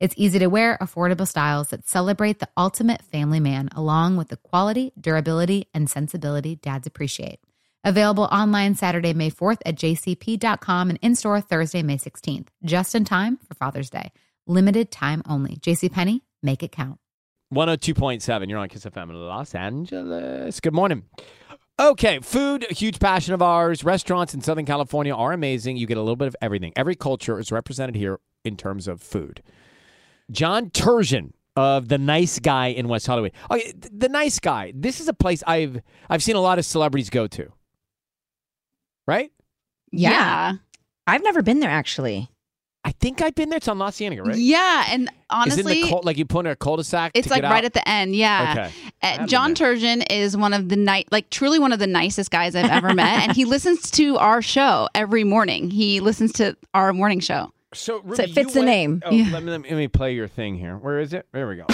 It's easy to wear, affordable styles that celebrate the ultimate family man, along with the quality, durability, and sensibility dads appreciate. Available online Saturday, May 4th at jcp.com and in store Thursday, May 16th, just in time for Father's Day. Limited time only. JCPenney, make it count. 102.7. You're on Kiss FM in Los Angeles. Good morning. Okay, food, a huge passion of ours. Restaurants in Southern California are amazing. You get a little bit of everything. Every culture is represented here in terms of food. John Terzian of the Nice Guy in West Hollywood. Okay, the Nice Guy. This is a place I've I've seen a lot of celebrities go to. Right? Yeah. I've never been there actually. I think I've been there. It's on La Cienega, right? Yeah, and is honestly, in the cul- like you put in a cul-de-sac? it's to like get right out? at the end. Yeah. Okay. Uh, John Terzian is one of the night, like truly one of the nicest guys I've ever met, and he listens to our show every morning. He listens to our morning show. So, So it fits the name. Oh, let, me, let me let me play your thing here. Where is it? There we go.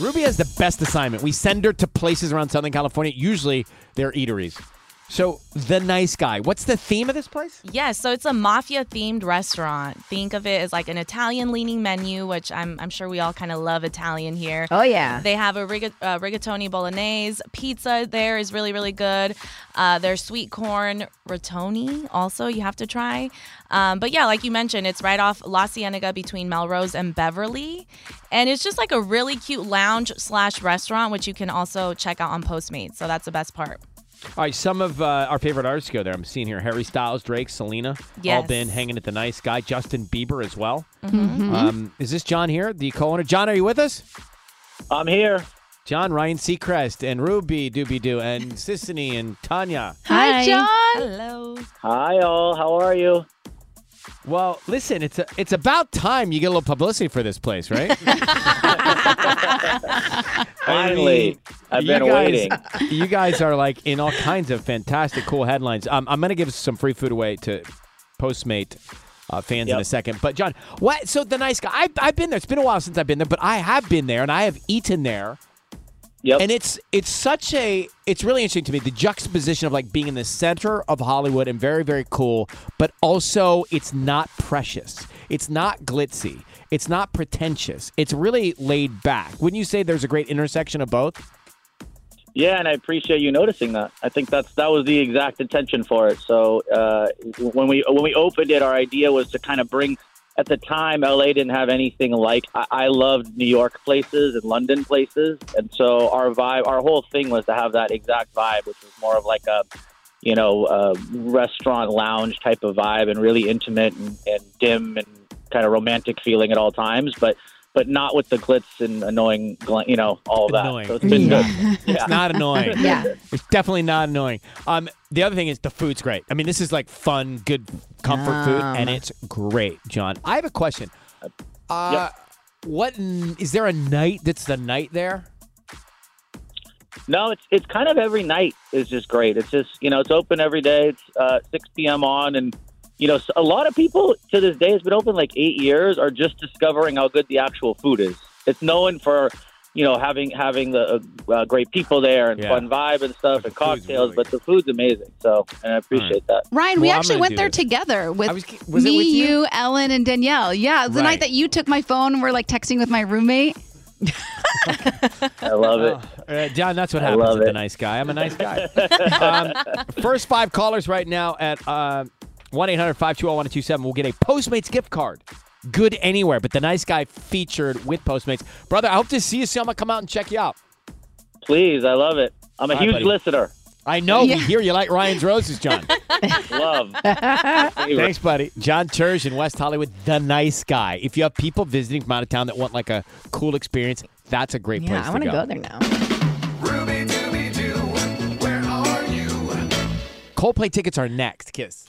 Ruby has the best assignment. We send her to places around Southern California. Usually, they're eateries. So, the nice guy. What's the theme of this place? Yes, so it's a mafia themed restaurant. Think of it as like an Italian leaning menu, which I'm, I'm sure we all kind of love Italian here. Oh yeah. They have a rig- uh, rigatoni bolognese. Pizza there is really, really good. Uh, their sweet corn rotoni also you have to try. Um, but yeah, like you mentioned, it's right off La Cienega between Melrose and Beverly. And it's just like a really cute lounge slash restaurant, which you can also check out on Postmates. So that's the best part. All right, some of uh, our favorite artists go there. I'm seeing here Harry Styles, Drake, Selena, all been hanging at the nice guy. Justin Bieber as well. Mhm. Um, is this John here, the co-owner? John, are you with us? I'm here. John, Ryan Seacrest, and Ruby Doobie Doo, and Sisanie, and Tanya. Hi, John. Hello. Hi, all. How are you? Well, listen, it's a, it's about time you get a little publicity for this place, right? Finally, I've you been guys, waiting. You guys are like in all kinds of fantastic, cool headlines. Um, I'm going to give some free food away to Postmate uh, fans in a second. But John, what? So the nice guy. I've, I've been there. It's been a while since I've been there, but I have been there and I have eaten there. Yep. And it's it's such a it's really interesting to me the juxtaposition of like being in the center of Hollywood and very very cool, but also it's not precious. It's not glitzy. It's not pretentious. It's really laid back. Wouldn't you say there's a great intersection of both? Yeah, and I appreciate you noticing that. I think that's that was the exact intention for it. So uh, when we when we opened it, our idea was to kind of bring. At the time, LA didn't have anything like. I, I loved New York places and London places, and so our vibe, our whole thing was to have that exact vibe, which was more of like a, you know, a restaurant lounge type of vibe, and really intimate and, and dim and kind of romantic feeling at all times. But but not with the glitz and annoying, you know, all of that. Annoying. So it's been Yeah. good. Yeah. It's not annoying. Yeah. It's definitely not annoying. Um, the other thing is the food's great. I mean, this is like fun, good comfort food, and it's great, John. I have a question. Uh, What n- is there a night that's the night there? No, it's it's kind of every night is just great. It's just you know it's open every day. It's uh, 6 p.m. on, and you know a lot of people to this day has been open like eight years are just discovering how good the actual food is. It's known for you know having having the uh, uh, great people there and Yeah. fun vibe and stuff But and cocktails, really but the food's amazing. So and I appreciate that. Ryan, we Well, actually went there this. together with I was- was it me, with you? Ellen, and Danielle. Yeah, the Right. night that you took my phone and we're like texting with my roommate. I love it. Uh, John, that's what I happens with the it. nice guy. I'm a nice guy. um, first five callers right now at uh, 1 800 520 1027 will get a Postmates gift card. Good anywhere, but the nice guy featured with Postmates. Brother, I hope to see you soon. I'm going to come out and check you out. Please, I love it. I'm a All right, huge buddy. listener. I know Yeah. we hear you like Ryan's roses, John. Love. Thanks, buddy. John Turge in West Hollywood, the nice guy. If you have people visiting from out of town that want like a cool experience, that's a great place Yeah, I to want to go. go there now. Ruby Dooby Doo, where are you? Coldplay tickets are next. Kiss.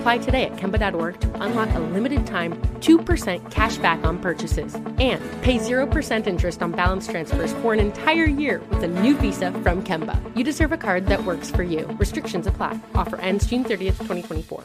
Apply today at Kemba.org to unlock a limited time 2% cash back on purchases and pay 0% interest on balance transfers for an entire year with a new visa from Kemba. You deserve a card that works for you. Restrictions apply. Offer ends June 30th, 2024.